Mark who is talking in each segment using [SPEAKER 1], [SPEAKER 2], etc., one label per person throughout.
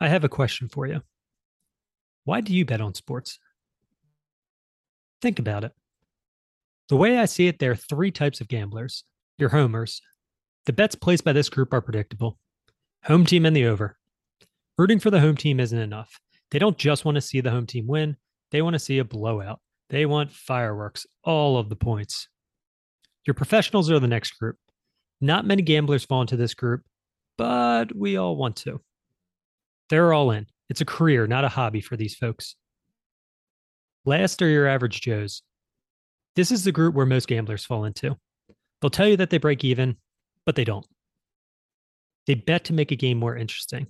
[SPEAKER 1] I have a question for you. Why do you bet on sports? Think about it. The way I see it, there are three types of gamblers your homers. The bets placed by this group are predictable home team and the over. Rooting for the home team isn't enough. They don't just want to see the home team win, they want to see a blowout. They want fireworks, all of the points. Your professionals are the next group. Not many gamblers fall into this group, but we all want to. They're all in. It's a career, not a hobby for these folks. Last are your average Joes. This is the group where most gamblers fall into. They'll tell you that they break even, but they don't. They bet to make a game more interesting.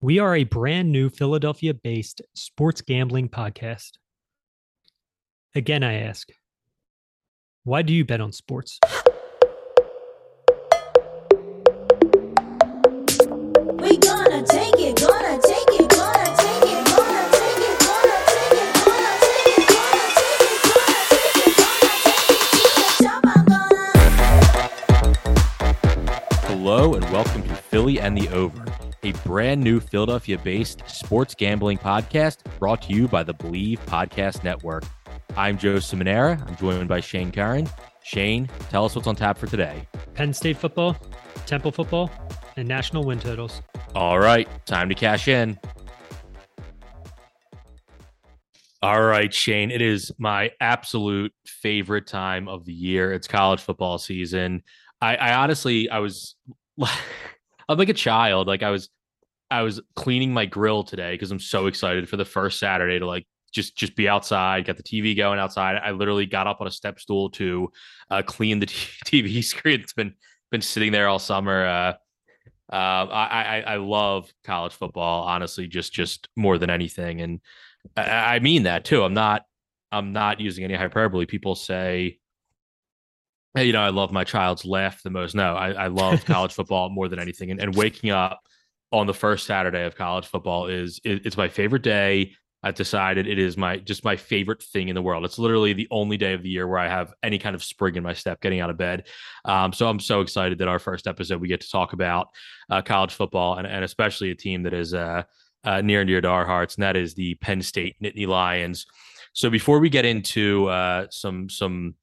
[SPEAKER 1] We are a brand new Philadelphia based sports gambling podcast. Again, I ask, why do you bet on sports?
[SPEAKER 2] Philly and the Over, a brand new Philadelphia based sports gambling podcast brought to you by the Believe Podcast Network. I'm Joe Simonera. I'm joined by Shane Curran. Shane, tell us what's on tap for today.
[SPEAKER 1] Penn State football, Temple football, and national win totals.
[SPEAKER 2] All right, time to cash in. All right, Shane, it is my absolute favorite time of the year. It's college football season. I, I honestly, I was, I'm like a child. Like I was, I was cleaning my grill today because I'm so excited for the first Saturday to like just just be outside, get the TV going outside. I literally got up on a step stool to uh, clean the TV screen. It's been been sitting there all summer. Uh, uh, I, I I love college football, honestly, just just more than anything, and I, I mean that too. I'm not I'm not using any hyperbole. People say, you know, I love my child's laugh the most. No, I, I love college football more than anything, and, and waking up on the first Saturday of college football is it, it's my favorite day. I've decided it is my just my favorite thing in the world. It's literally the only day of the year where I have any kind of spring in my step getting out of bed. Um, so I'm so excited that our first episode we get to talk about uh, college football and, and especially a team that is uh, uh, near and dear to our hearts, and that is the Penn State Nittany Lions. So before we get into uh, some some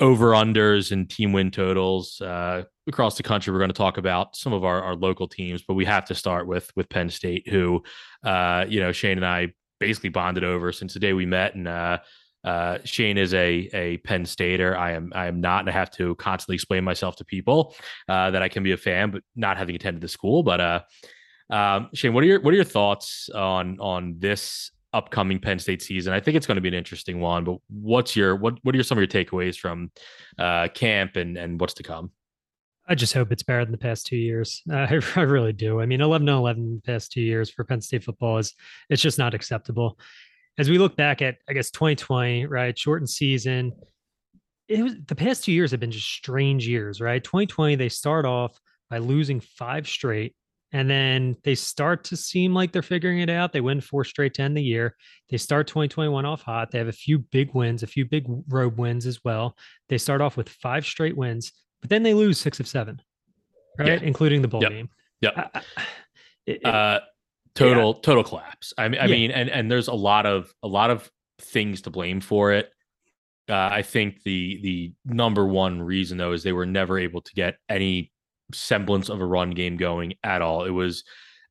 [SPEAKER 2] over unders and team win totals uh, across the country, we're going to talk about some of our, our local teams, but we have to start with with Penn State, who uh, you know Shane and I basically bonded over since the day we met. And uh, uh, Shane is a a Penn Stater. I am I am not, and I have to constantly explain myself to people uh, that I can be a fan, but not having attended the school. But uh, um, Shane, what are your what are your thoughts on on this upcoming Penn State season? I think it's going to be an interesting one. But what's your what what are some of your takeaways from uh, camp and and what's to come?
[SPEAKER 1] I just hope it's better than the past two years. Uh, I, I really do. I mean, 11 to 11 the past two years for Penn State football is it's just not acceptable. As we look back at, I guess 2020, right, shortened season, it was the past two years have been just strange years, right? 2020 they start off by losing five straight, and then they start to seem like they're figuring it out. They win four straight to end the year. They start 2021 off hot. They have a few big wins, a few big road wins as well. They start off with five straight wins but then they lose six of seven, right?
[SPEAKER 2] Yeah.
[SPEAKER 1] Including the bowl
[SPEAKER 2] Yep.
[SPEAKER 1] game.
[SPEAKER 2] Yep.
[SPEAKER 1] I- it-
[SPEAKER 2] uh total total collapse i mean i
[SPEAKER 1] Yeah.
[SPEAKER 2] mean and and there's a lot of a lot of things to blame for it uh, i think the the number one reason though is they were never able to get any semblance of a run game going at all it was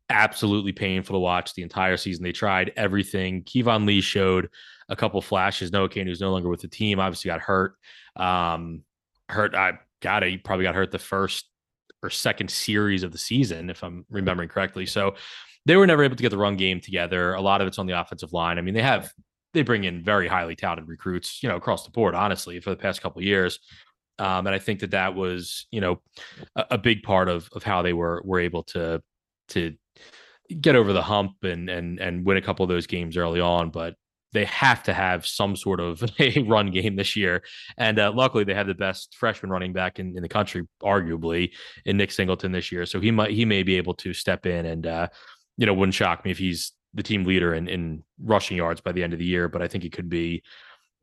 [SPEAKER 2] absolutely painful to watch the entire season they tried everything Keyvone Lee showed a couple flashes Noah Cain who's no longer with the team obviously got hurt um hurt i got it he probably got hurt the first or second series of the season, if I'm remembering correctly. So they were never able to get the run game together. A lot of it's on the offensive line. I mean, they have they bring in very highly touted recruits, you know, across the board, honestly, for the past couple years. Um, and I think that that was, you know, a, a big part of of how they were were able to to get over the hump and and and win a couple of those games early on. But they have to have some sort of a run game this year. And uh, luckily, they have the best freshman running back in, in the country, arguably, in Nick Singleton this year. So he might he may be able to step in, and uh, you know, wouldn't shock me if he's the team leader in, in rushing yards by the end of the year. But I think it could be,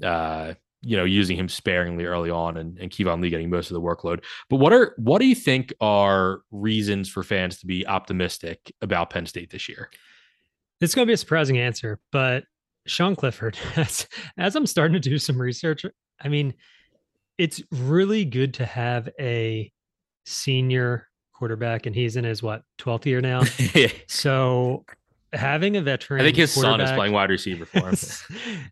[SPEAKER 2] uh, you know, using him sparingly early on and, and Keyvone Lee getting most of the workload. But what are what do you think are reasons for fans to be optimistic about Penn State this year?
[SPEAKER 1] It's going to be a surprising answer, but Sean Clifford, as, as I'm starting to do some research, I mean, it's really good to have a senior quarterback, and he's in his what 12th year now. so having a veteran,
[SPEAKER 2] I think his son is playing wide receiver for him.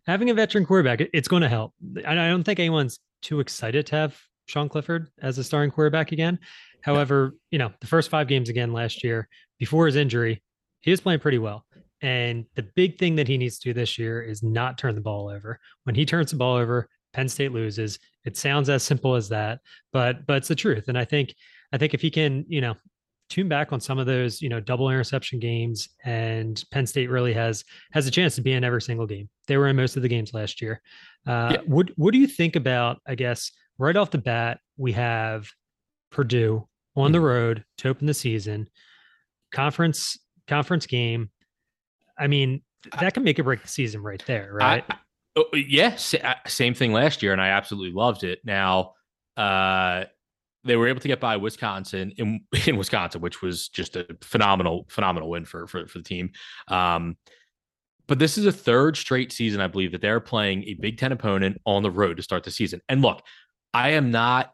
[SPEAKER 1] having a veteran quarterback, it's going to help. I don't think anyone's too excited to have Sean Clifford as a starting quarterback again. However, you know, the first five games again last year before his injury, he was playing pretty well. And the big thing that he needs to do this year is not turn the ball over. When he turns the ball over, Penn State loses. It sounds as simple as that, but but it's the truth. And I think I think if he can, you know, tune back on some of those, you know, double interception games, and Penn State really has has a chance to be in every single game. They were in most of the games last year. Uh,
[SPEAKER 2] Yeah.
[SPEAKER 1] What what do you think about? I guess right off the bat, we have Purdue on the road to open the season, conference conference game. I mean, that can make or break the season right there, right?
[SPEAKER 2] I, yeah, uh, same thing last year, and I absolutely loved it. Now, uh, they were able to get by Wisconsin in, in Wisconsin, which was just a phenomenal, phenomenal win for for, for the team. Um, but this is a third straight season, I believe, that they're playing a Big Ten opponent on the road to start the season. And look, I am not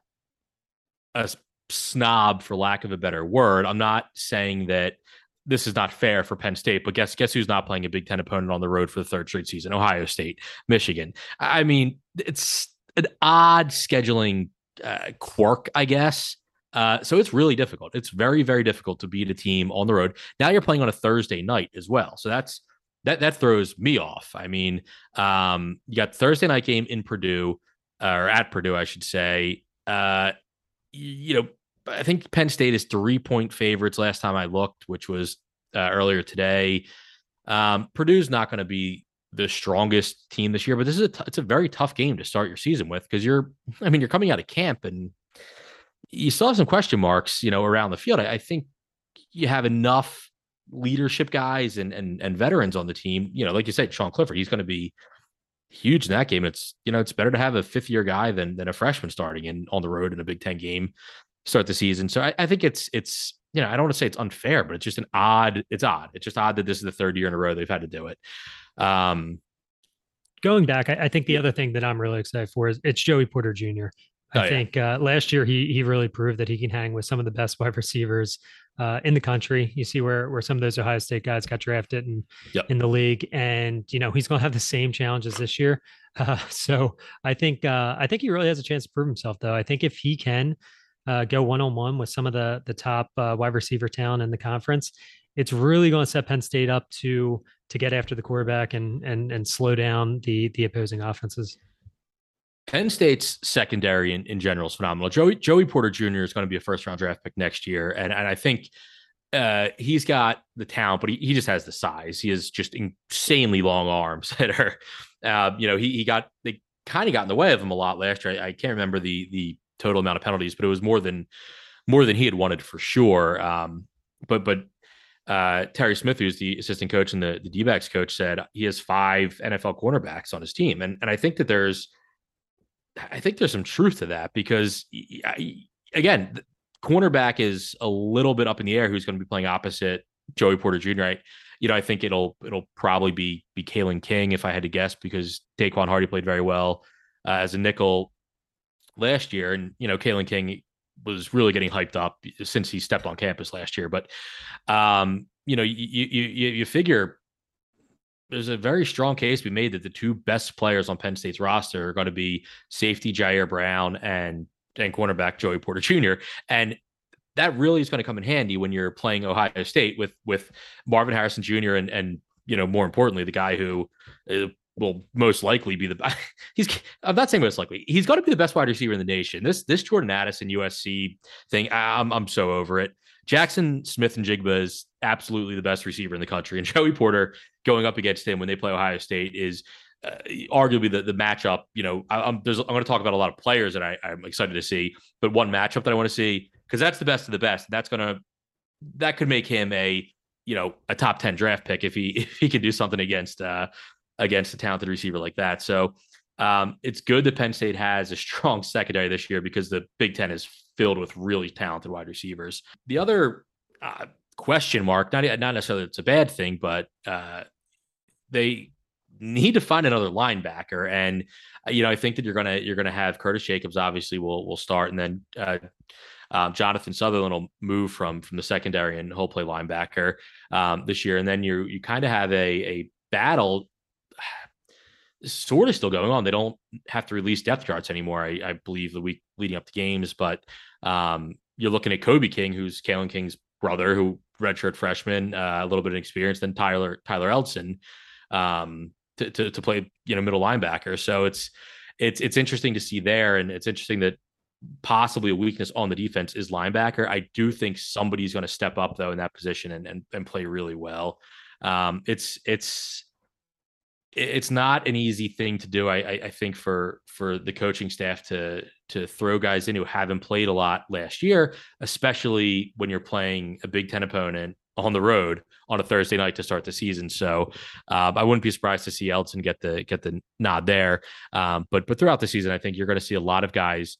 [SPEAKER 2] a snob, for lack of a better word. I'm not saying that this is not fair for Penn State, but guess guess who's not playing a Big Ten opponent on the road for the third straight season? Ohio State, Michigan. I mean, it's an odd scheduling uh, quirk, I guess. Uh, so it's really difficult. It's very, very difficult to beat a team on the road. Now you're playing on a Thursday night as well, so that's that that throws me off. I mean, um, you got Thursday night game in Purdue or at Purdue, I should say. Uh, you know, I think Penn State is three point favorites last time I looked, which was uh, earlier today. Um, Purdue's not going to be the strongest team this year, but this is a t- it's a very tough game to start your season with because you're, I mean, you're coming out of camp and you still have some question marks, you know, around the field. I, I think you have enough leadership guys and and and veterans on the team. You know, like you said, Sean Clifford, he's going to be huge in that game. It's you know, it's better to have a fifth year guy than than a freshman starting in on the road in a Big Ten game start the season. So I, I think it's it's you know I don't want to say it's unfair, but it's just an odd. It's odd. It's just odd that this is the third year in a row they've had to do it. Um,
[SPEAKER 1] Going back, I, I think the other thing that I'm really excited for is it's Joey Porter Jr. I
[SPEAKER 2] Oh, yeah.
[SPEAKER 1] think uh, last year he he really proved that he can hang with some of the best wide receivers uh, in the country. You see where where some of those Ohio State guys got drafted and
[SPEAKER 2] Yep.
[SPEAKER 1] in the league, and you know he's going to have the same challenges this year. Uh, so I think uh, I think he really has a chance to prove himself, though. I think if he can uh, go one on one with some of the the top uh, wide receiver talent in the conference, it's really going to set Penn State up to to get after the quarterback and and and slow down the the opposing offenses.
[SPEAKER 2] Penn State's secondary in, in general is phenomenal. Joey Joey Porter Jr. is going to be a first round draft pick next year, and and I think uh, he's got the talent, but he, he just has the size. He has just insanely long arms that are, uh, you know, he he got they kind of got in the way of him a lot last year. I, I can't remember the the total amount of penalties, but it was more than more than he had wanted for sure. Um, but but uh, Terry Smith, who's the assistant coach and the the D-backs coach, said he has five NFL cornerbacks on his team, and and I think that there's I think there's some truth to that because I- again, cornerback is a little bit up in the air. Who's going to be playing opposite Joey Porter Jr. I, you know, I think it'll it'll probably be be Kalen King if I had to guess because Daquan Hardy played very well uh, as a nickel last year, and you know, Kalen King was really getting hyped up since he stepped on campus last year. But um, you know, you you you, figure there's a very strong case to be made that the two best players on Penn State's roster are going to be safety Ji'Ayir Brown and and cornerback Joey Porter Jr. And that really is going to come in handy when you're playing Ohio State with with Marvin Harrison Jr. and and you know more importantly the guy who uh, will most likely be the he's I'm not saying most likely he's going to be the best wide receiver in the nation. This this Jordan Addison USC thing I'm I'm so over it. Jaxon Smith-Njigba is absolutely the best receiver in the country, and Joey Porter going up against him when they play Ohio State is uh, arguably the, the matchup. You know, I, I'm there's I'm going to talk about a lot of players that I, I'm excited to see, but one matchup that I want to see because that's the best of the best. That's gonna that could make him a you know a top ten draft pick if he if he could do something against uh against a talented receiver like that. So Um, it's good that Penn State has a strong secondary this year because the Big Ten is filled with really talented wide receivers. The other uh, question mark, not not necessarily it's a bad thing, but uh, they need to find another linebacker, and uh, you know I think that you're gonna you're gonna have Curtis Jacobs obviously will will start, and then uh, um, Jonathan Sutherland will move from from the secondary and he'll play linebacker um, this year, and then you you kind of have a a battle sort of still going on. They don't have to release depth charts anymore, I, I believe, the week leading up to games. But um, you're looking at Kobe King, who's Kalen King's brother, who redshirt freshman, uh, a little bit of experience, then Tyler Tyler Elsdon um, to, to, to play you know middle linebacker. So it's it's it's interesting to see there, and it's interesting that possibly a weakness on the defense is linebacker. I do think somebody's going to step up though in that position and and, and play really well. Um, it's it's it's not an easy thing to do. I, I, think for for the coaching staff to to throw guys in who haven't played a lot last year, especially when you're playing a Big Ten opponent on the road on a Thursday night to start the season. So um, I wouldn't be surprised to see Elsdon get the get the nod there. Um, but but throughout the season, I think you're going to see a lot of guys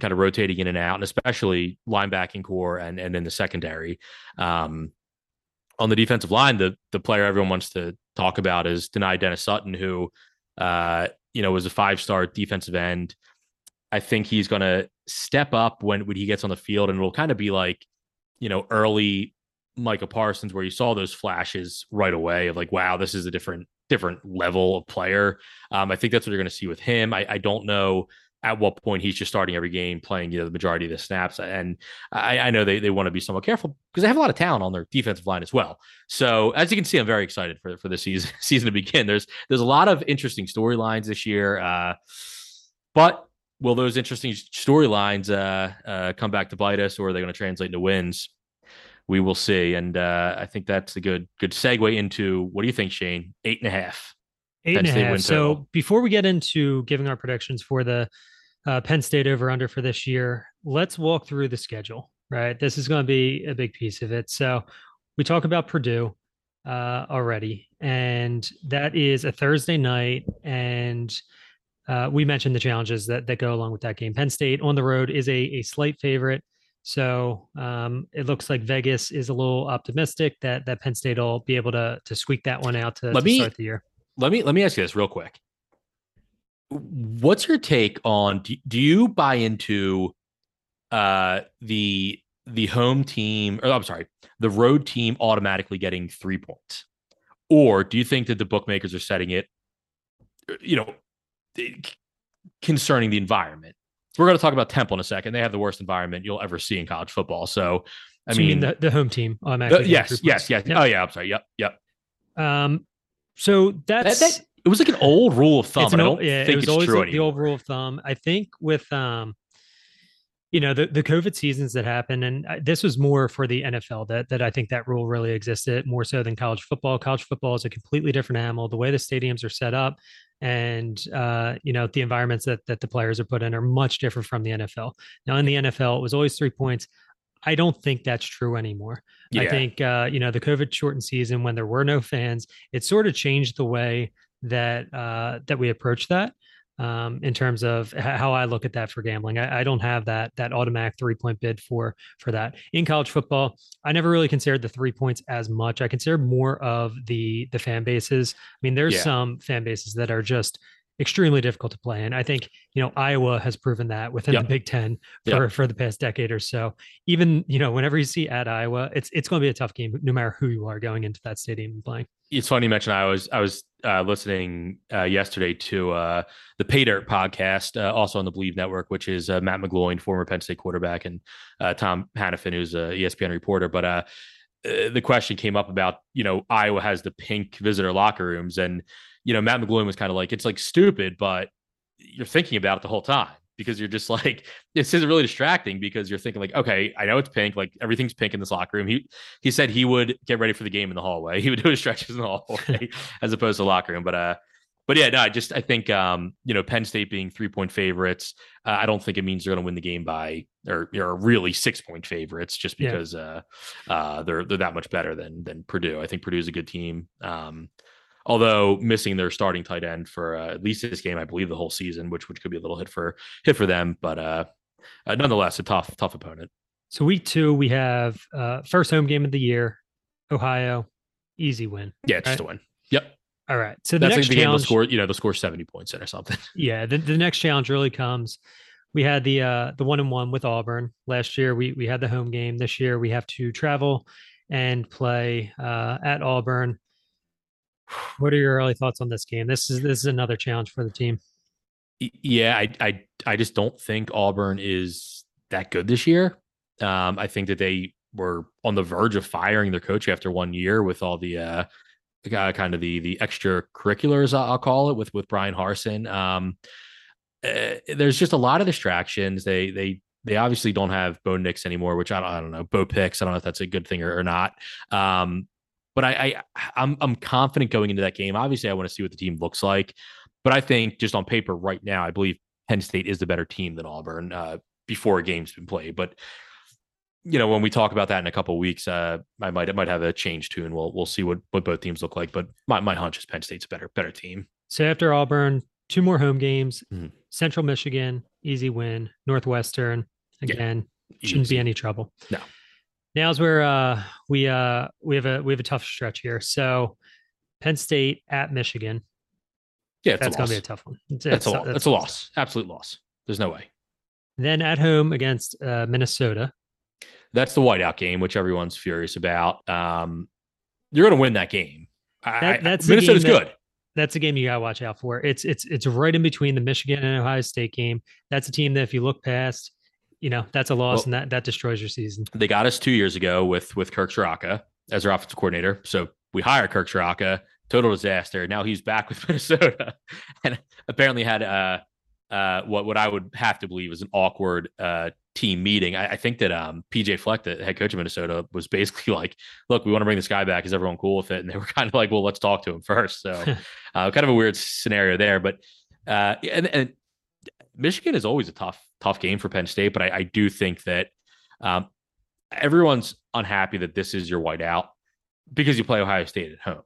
[SPEAKER 2] kind of rotating in and out, and especially linebacking core and and in the secondary. Um, on the defensive line, the the player everyone wants to talk about is Dani Dennis-Sutton, who uh, you know was a five star defensive end. I think he's going to step up when when he gets on the field, and it'll kind of be like you know early Micah Parsons, where you saw those flashes right away of like, wow, this is a different different level of player. Um, I think that's what you're going to see with him. I, I don't know at what point he's just starting every game, playing you know the majority of the snaps. And I, I know they, they want to be somewhat careful because they have a lot of talent on their defensive line as well. So as you can see, I'm very excited for for the season season to begin. There's there's a lot of interesting storylines this year, uh, but will those interesting storylines uh, uh, come back to bite us, or are they going to translate into wins? We will see. And uh, I think that's a good good segue into what do you think, Shane? Eight and a half.
[SPEAKER 1] Eight and a half. So before we get into giving our predictions for the uh, Penn State over under for this year, let's walk through the schedule, right? This is going to be a big piece of it. So we talk about Purdue uh, already, and that is a Thursday night. And uh, we mentioned the challenges that, that go along with that game. Penn State on the road is a, a slight favorite. So um, it looks like Vegas is a little optimistic that that Penn State will be able to to squeak that one out to,
[SPEAKER 2] let
[SPEAKER 1] to
[SPEAKER 2] me,
[SPEAKER 1] start the year.
[SPEAKER 2] Let me let me ask you this real quick what's your take on do, do you buy into uh the the home team or I'm sorry, the road team automatically getting 3 points? Or do you think that the bookmakers are setting it you know concerning the environment? We're going to talk about Temple in a second. They have the worst environment you'll ever see in college football. So I
[SPEAKER 1] So
[SPEAKER 2] mean,
[SPEAKER 1] mean the, the home team
[SPEAKER 2] the-
[SPEAKER 1] automatically. getting
[SPEAKER 2] yes, yes,
[SPEAKER 1] points?
[SPEAKER 2] yes.
[SPEAKER 1] Yep.
[SPEAKER 2] Oh yeah, I'm sorry. Yep, yep.
[SPEAKER 1] Um, so
[SPEAKER 2] That,
[SPEAKER 1] that's
[SPEAKER 2] that it was like an old rule of thumb.
[SPEAKER 1] an
[SPEAKER 2] I don't
[SPEAKER 1] yeah, it was
[SPEAKER 2] it's
[SPEAKER 1] always
[SPEAKER 2] true
[SPEAKER 1] the, the old rule of thumb. I think with um, you know, the the COVID seasons that happened, and uh, this was more for the NFL that that I think that rule really existed more so than college football. College football is a completely different animal. The way the stadiums are set up, and uh, you know, the environments that that the players are put in are much different from the NFL. Now, in the NFL, it was always three points. I don't think that's true anymore. I think uh, you know the COVID shortened season when there were no fans, it sort of changed the way that uh, that we approach that um, in terms of how I look at that for gambling. I, I don't have that that automatic three point bid for for that in college football. I never really considered the three points as much. I consider more of the the fan bases. I mean, there's
[SPEAKER 2] Yeah.
[SPEAKER 1] some fan bases that are just extremely difficult to play and i think you know iowa has proven that within
[SPEAKER 2] Yep.
[SPEAKER 1] the big 10
[SPEAKER 2] Yep.
[SPEAKER 1] for for the past decade or so even you know whenever you see at iowa it's it's going to be a tough game no matter who you are going into that stadium and playing
[SPEAKER 2] it's funny you mentioned I was I was uh, listening uh, yesterday to uh, the Pay Dirt podcast, uh, also on the Believe Network, which is uh, Matt McGloin, former Penn State quarterback, and uh, Tom Hannafin, who's a ESPN reporter. But the question came up about you know Iowa has the pink visitor locker rooms, and you know Matt McGloin was kind of like it's like stupid, but you're thinking about it the whole time because you're just like this is really distracting because you're thinking like okay I know it's pink like everything's pink in this locker room. He he said he would get ready for the game in the hallway. He would do his stretches in the hallway as opposed to locker room. But uh but yeah no I just I think um you know Penn State being three point favorites uh, I don't think it means they're going to win the game by or you're really six point favorites just
[SPEAKER 1] Yeah.
[SPEAKER 2] because uh uh they're they're that much better than than Purdue. I think Purdue's a good team. Um Although missing their starting tight end for uh, at least this game, I believe the whole season, which which could be a little hit for hit for them, but uh, uh nonetheless a tough tough opponent.
[SPEAKER 1] So week two, we have uh, first home game of the year, Ohio, easy win.
[SPEAKER 2] Yeah, just
[SPEAKER 1] Right.
[SPEAKER 2] a win. Yep,
[SPEAKER 1] All right. So the
[SPEAKER 2] that's like
[SPEAKER 1] next
[SPEAKER 2] the game they'll
[SPEAKER 1] challenge,
[SPEAKER 2] score. You know, they'll score seventy points in or something.
[SPEAKER 1] yeah, the, the next challenge really comes. We had the uh, the one and one with Auburn last year. We we had the home game. This year we have to travel and play uh, at Auburn. What are your early thoughts on this game? This is this is another challenge for the team.
[SPEAKER 2] Yeah, I I I just don't think Auburn is that good this year. Um, I think that they were on the verge of firing their coach after one year with all the uh, uh kind of the the extracurriculars I'll call it with with Bryan Harsin. Um, uh, there's just a lot of distractions. They they they obviously don't have Bo Nix anymore, which I don't I don't know Bo Picks. I don't know if that's a good thing or, or not. Um, but I, I I'm I'm confident going into that game. Obviously, I want to see what the team looks like, but I think just on paper right now, I believe Penn State is the better team than Auburn uh, before a game's been played. But you know, when we talk about that in a couple of weeks, uh, I might I might have a change tune. And we'll we'll see what what both teams look like. But my, my hunch is Penn State's a better better team.
[SPEAKER 1] So after Auburn, two more home games:
[SPEAKER 2] Mhm.
[SPEAKER 1] Central Michigan, easy win. Northwestern,
[SPEAKER 2] Yeah,
[SPEAKER 1] again, shouldn't be any trouble.
[SPEAKER 2] No.
[SPEAKER 1] Now's where uh, we uh, we have a we have a tough stretch here. So Penn State at Michigan.
[SPEAKER 2] Yeah, it's
[SPEAKER 1] That's gonna be a tough one. It's,
[SPEAKER 2] that's a
[SPEAKER 1] it's-
[SPEAKER 2] loss. That's a loss. Absolute loss. There's no way.
[SPEAKER 1] Then at home against uh, Minnesota.
[SPEAKER 2] That's the whiteout game, which everyone's furious about. Um, you're going to win that game.
[SPEAKER 1] That-
[SPEAKER 2] I-
[SPEAKER 1] that's
[SPEAKER 2] Minnesota's
[SPEAKER 1] that-
[SPEAKER 2] good.
[SPEAKER 1] That's a game you got to watch out for. It's it's it's right in between the Michigan and Ohio State game. That's a team that if you look past, you know, that's a loss
[SPEAKER 2] Well-
[SPEAKER 1] and that that destroys your season.
[SPEAKER 2] They got us two years ago with with Kirk Ciarrocca as our offensive coordinator. So we hire Kirk Ciarrocca, total disaster. Now he's back with Minnesota, and apparently had uh uh what what I would have to believe is an awkward uh team meeting. I, I think that um PJ Fleck, the head coach of Minnesota, was basically like, "Look, we want to bring this guy back. Is everyone cool with it?" And they were kind of like, "Well, let's talk to him first. So uh, kind of a weird scenario there, but uh, and, and Michigan is always a tough, tough game for Penn State. But I, I do think that um, everyone's unhappy that this is your whiteout because you play Ohio State at home.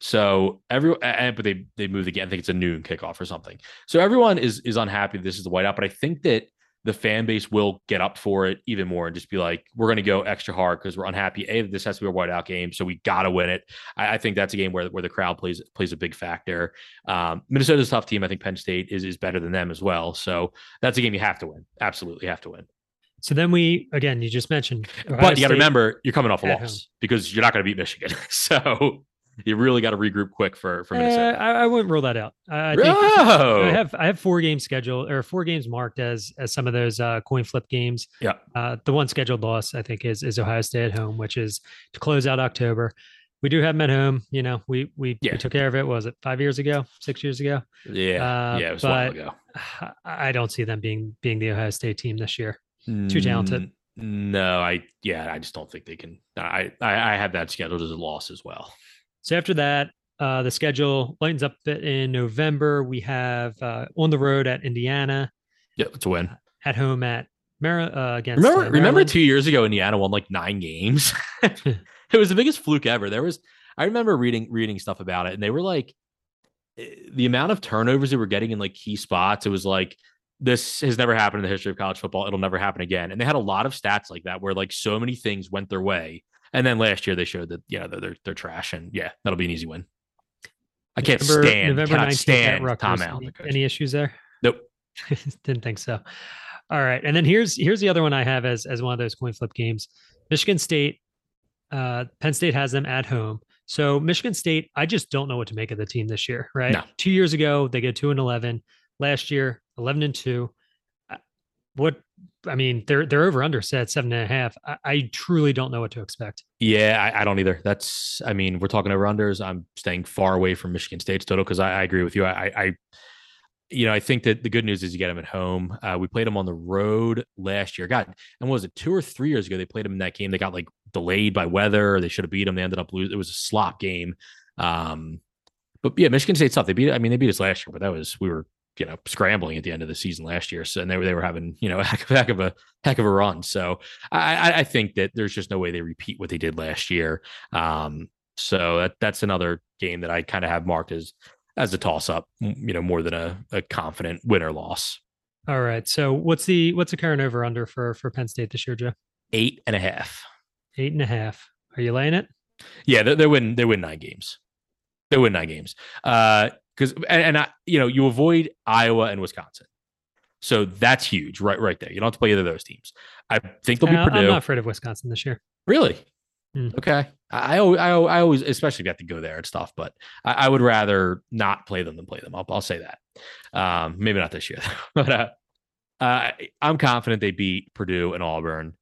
[SPEAKER 2] So every but they they moved again. I think it's a noon kickoff or something. So everyone is is unhappy this is the whiteout. But I think that the fan base will get up for it even more and just be like, we're going to go extra hard because we're unhappy. A, this has to be a whiteout game, so we got to win it. I, I think that's a game where where the crowd plays plays a big factor. Um, Minnesota's a tough team. I think Penn State is is better than them as well. So that's a game you have to win. Absolutely have to win.
[SPEAKER 1] So then we again, you just mentioned, Ohio
[SPEAKER 2] but you got to remember, you're coming off a loss because you're not going to beat Michigan. so you really got to regroup quick for for
[SPEAKER 1] Uh,
[SPEAKER 2] Minnesota.
[SPEAKER 1] I, I wouldn't rule that out. I, I think! I have I have four games scheduled or four games marked as as some of those uh, coin flip games.
[SPEAKER 2] Yeah.
[SPEAKER 1] Uh, the one scheduled loss I think is is Ohio State at home, which is to close out October. We do have them at home. You know, we we,
[SPEAKER 2] Yeah.
[SPEAKER 1] we took care of it. Was it five years ago? Six years ago?
[SPEAKER 2] yeah,
[SPEAKER 1] uh,
[SPEAKER 2] yeah, it was a while
[SPEAKER 1] but-
[SPEAKER 2] ago.
[SPEAKER 1] I don't see them being being the Ohio State team this year. Too talented.
[SPEAKER 2] Mm, No, I yeah, I just don't think they can. I I, I have that scheduled as a loss as well.
[SPEAKER 1] So after that, uh, the schedule lightens up a bit in November. We have uh, on the road at Indiana,
[SPEAKER 2] Yeah, it's a win.
[SPEAKER 1] at home at Mar- uh, against.
[SPEAKER 2] Remember,
[SPEAKER 1] uh,
[SPEAKER 2] remember two years ago, Indiana won like nine games. it was the biggest fluke ever. There was, I remember reading reading stuff about it, and they were like, eh, the amount of turnovers they were getting in like key spots. It was like this has never happened in the history of college football. It'll never happen again. And they had a lot of stats like that where like so many things went their way. And then last year they showed that yeah they're they're, they're trash, and yeah that'll be an easy win. I can't
[SPEAKER 1] November,
[SPEAKER 2] stand
[SPEAKER 1] November
[SPEAKER 2] cannot
[SPEAKER 1] 19th
[SPEAKER 2] stand
[SPEAKER 1] Rutgers.
[SPEAKER 2] Tom Allen.
[SPEAKER 1] Any, any issues there?
[SPEAKER 2] Nope.
[SPEAKER 1] Didn't think so. All right, and then here's here's the other one I have as as one of those coin flip games. Michigan State, uh, Penn State has them at home. So Michigan State, I just don't know what to make of the team this year. Right?
[SPEAKER 2] No.
[SPEAKER 1] Two years ago they get two and eleven. Last year eleven and two. Uh, What I mean, they're they're over under set seven and a half. I, I truly don't know what to expect.
[SPEAKER 2] Yeah, I, I don't either. That's, I mean, we're talking over unders. I'm staying far away from Michigan State's total because I, I agree with you. I, you know, I think that the good news is you get them at home. Uh, we played them on the road last year. God, and was it two or three years ago? They played them in that game. They got like delayed by weather. They should have beat them. They ended up losing. It was a slop game. Um, but yeah, Michigan State's tough. They beat. I mean, they beat us last year, but that was we were you know scrambling at the end of the season last year. So and they were they were having you know a heck of, heck of a heck of a run. So I, I I think that there's just no way they repeat what they did last year. Um, So that that's another game that I kind of have marked as as a toss up, you know, more than a, a confident win or loss.
[SPEAKER 1] All right. So what's the what's the current over under for for Penn State this year, Joe?
[SPEAKER 2] Eight and a half.
[SPEAKER 1] Eight and a half. Are you laying it?
[SPEAKER 2] Yeah, they, they win. They win nine games. They win nine games. Uh, because and, and I, you know, you avoid Iowa and Wisconsin, so that's huge, right? Right there. You don't have to play either of those teams. I think they'll be
[SPEAKER 1] Uh,
[SPEAKER 2] Purdue.
[SPEAKER 1] I'm not afraid of Wisconsin this year.
[SPEAKER 2] Really?
[SPEAKER 1] Hmm.
[SPEAKER 2] Okay. I, I I always, especially if you have to go there and stuff, but I, I would rather not play them than play them. I'll, I'll say that. Um, maybe not this year, but uh, uh, I'm confident they beat Purdue and Auburn.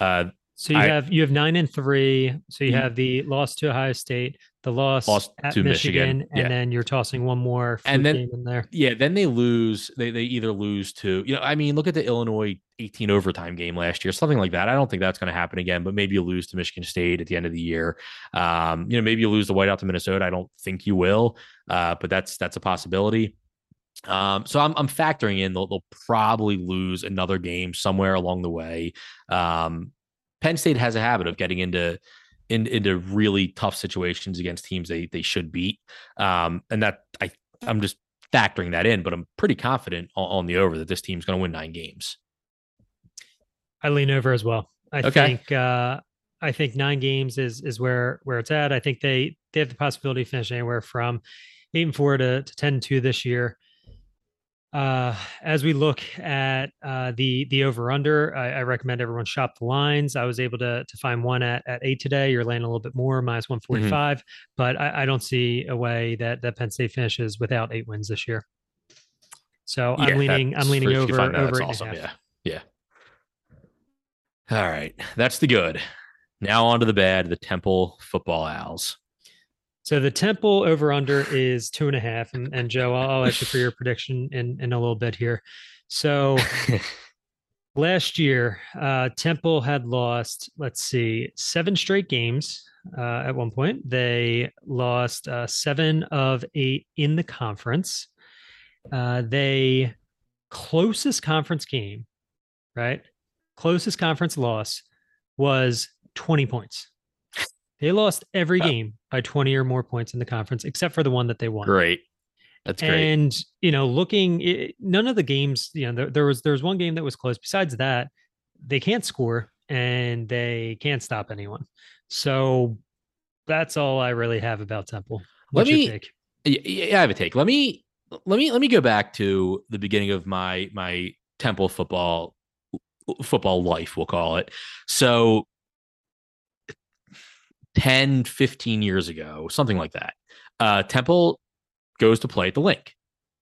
[SPEAKER 2] Uh,
[SPEAKER 1] So you
[SPEAKER 2] I-
[SPEAKER 1] have you have nine and three. So you
[SPEAKER 2] Mhm.
[SPEAKER 1] have the loss to Ohio State, the loss
[SPEAKER 2] Loss
[SPEAKER 1] at
[SPEAKER 2] to
[SPEAKER 1] Michigan,
[SPEAKER 2] Michigan,
[SPEAKER 1] and
[SPEAKER 2] yeah.
[SPEAKER 1] then you're tossing one more
[SPEAKER 2] And then-
[SPEAKER 1] game in there.
[SPEAKER 2] yeah, then they lose. They they either lose to you know. I mean, look at the Illinois 18 overtime game last year, something like that. I don't think that's going to happen again. But maybe you lose to Michigan State at the end of the year. Um, you know, maybe you lose the whiteout to Minnesota. I don't think you will, uh, but that's that's a possibility. Um, so I'm I'm factoring in they'll, they'll probably lose another game somewhere along the way. Um, Penn State has a habit of getting into in, into really tough situations against teams they they should beat, um, and that I I'm just factoring that in, but I'm pretty confident on, on the over that this team's going to win nine games.
[SPEAKER 1] I lean over as well. I
[SPEAKER 2] Okay.
[SPEAKER 1] think uh, I think nine games is is where where it's at. I think they they have the possibility of finishing anywhere from eight and four to, to ten and two this year. Uh, as we look at uh, the the over under, I, I recommend everyone shop the lines. I was able to to find one at, at eight today. You're laying a little bit more, minus one forty five, but I, I don't see a way that that Penn State finishes without eight wins this year. So
[SPEAKER 2] Yeah,
[SPEAKER 1] I'm leaning I'm leaning over over
[SPEAKER 2] that's
[SPEAKER 1] eight
[SPEAKER 2] awesome. Yeah, yeah. All right, that's the good. Now on to the bad. The Temple Football Owls.
[SPEAKER 1] So the Temple over under is two and a half, and, and Joe, I'll, I'll ask you for your prediction in in a little bit here. So last year, uh, Temple had lost, let's see, seven straight games. Uh, at one point, they lost uh, seven of eight in the conference. Uh, they closest conference game, right? Closest conference loss was 20 points. They lost every game by 20 or more points in the conference, except for the one that they won.
[SPEAKER 2] great. That's great.
[SPEAKER 1] And you know, looking, i none of the games, you know, there, there was there was one game that was close. Besides that, they can't score and they can't stop anyone. So that's all I really have about Temple.
[SPEAKER 2] Let
[SPEAKER 1] What's your
[SPEAKER 2] me-
[SPEAKER 1] take?
[SPEAKER 2] Yeah, yeah, I have a take. Let me let me let me go back to the beginning of my my Temple football football life, we'll call it. So 10, 15 years ago, something like that. Uh Temple goes to play at the link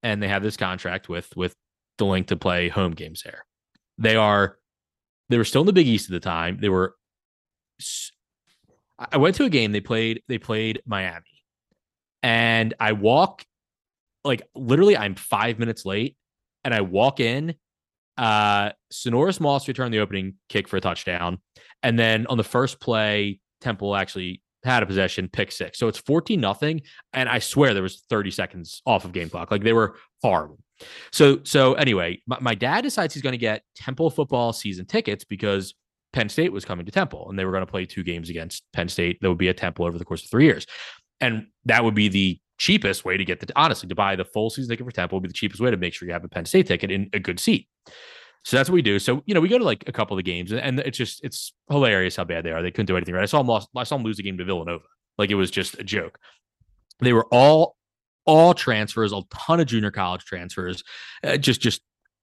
[SPEAKER 2] and they have this contract with with the link to play home games there. They are they were still in the Big East at the time. They were I went to a game they played they played Miami and I walk like literally I'm five minutes late and I walk in. Uh Sinorice Moss returned the opening kick for a touchdown. And then on the first play, Temple actually had a possession, pick six. So it's 14 nothing. And I swear there was 30 seconds off of game clock. Like they were horrible. So so anyway, my, my dad decides he's going to get Temple football season tickets because Penn State was coming to Temple and they were going to play two games against Penn State that would be at Temple over the course of three years. And that would be the cheapest way to get the honestly to buy the full season ticket for Temple would be the cheapest way to make sure you have a Penn State ticket in a good seat. So that's what we do. So you know, we go to like a couple of the games, and- it's just it's hilarious how bad they are. They couldn't do anything right. I saw them lost. I saw them lose a game to Villanova. Like it was just a joke. They were all all transfers, a ton of junior college transfers, uh, just just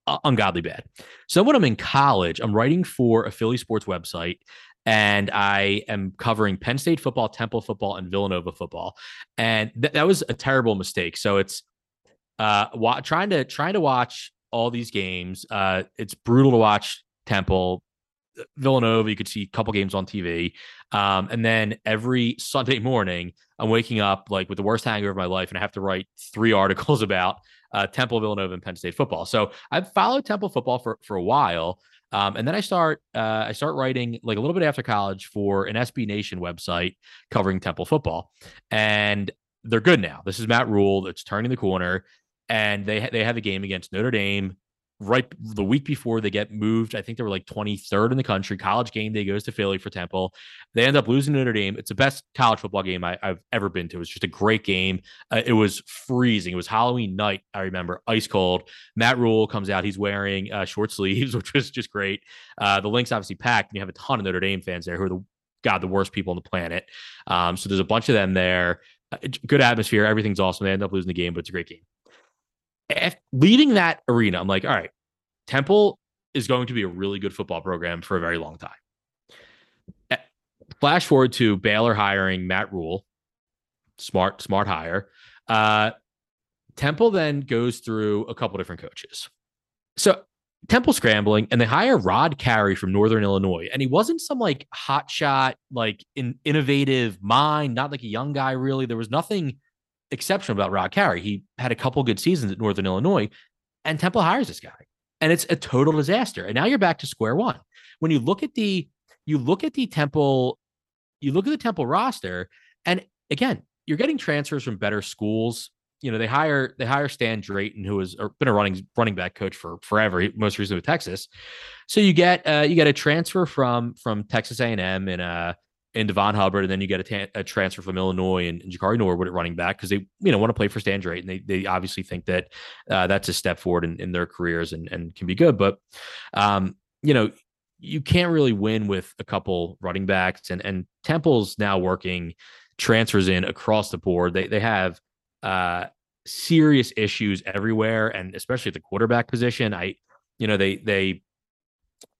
[SPEAKER 2] uh, ungodly bad. So when I'm in college, I'm writing for a Philly sports website, and I am covering Penn State football, Temple football, and Villanova football, and th- that was a terrible mistake. So it's uh wa- trying to trying to watch all these games. Uh, it's brutal to watch Temple. Villanova, you could see a couple games on TV. Um, and then every Sunday morning, I'm waking up like with the worst hangover of my life, and I have to write three articles about uh, Temple, Villanova, and Penn State football. So I've followed Temple football for for a while, um, and then I start uh, I start writing like a little bit after college for an SB Nation website covering Temple football, and they're good now. This is Matt Rhule. It's turning the corner, and they they have a game against Notre Dame right the week before they get moved. I think they were like 23rd in the country. College game day goes to Philly for Temple. They end up losing Notre Dame. It's the best college football game I, have ever been to. It was just a great game. Uh, it was freezing. It was Halloween night. I remember ice cold. Matt Rhule comes out. He's wearing uh, short sleeves, which was just great. Uh, the link's obviously packed, and you have a ton of Notre Dame fans there who are the God the worst people on the planet. Um, so there's a bunch of them there. Uh, good atmosphere. Everything's awesome. They end up losing the game, but it's a great game leaving that arena, I'm like, all right, Temple is going to be a really good football program for a very long time. Eh, flash forward to Baylor hiring Matt Rhule, smart, smart hire. Uh, Temple then goes through a couple different coaches. So Temple scrambling, and they hire Rod Carey from Northern Illinois, and he wasn't some like hot shot, like in, innovative mind, not like a young guy. Really, there was nothing exceptional about Rod Carey. He had a couple good seasons at Northern Illinois, and Temple hires this guy, and it's a total disaster. And now you're back to square one. When you look at the you look at the Temple, you look at the Temple roster, and again, you're getting transfers from better schools. You know, they hire they hire Stan Drayton, who has been a running running back coach for forever, most recently with Texas. So you get uh, you get a transfer from from Texas A&M in a and Darvon Hubbard, and then you get a, a transfer from Illinois and, and Jakari Norwood at running back because they you know want to play for Stan Drayton. They they obviously think that uh, that's a step forward in, in their careers and and can be good. But um, you know you can't really win with a couple running backs, and and Temple's now working transfers in across the board. They they have uh, serious issues everywhere, and especially at the quarterback position. I you know they they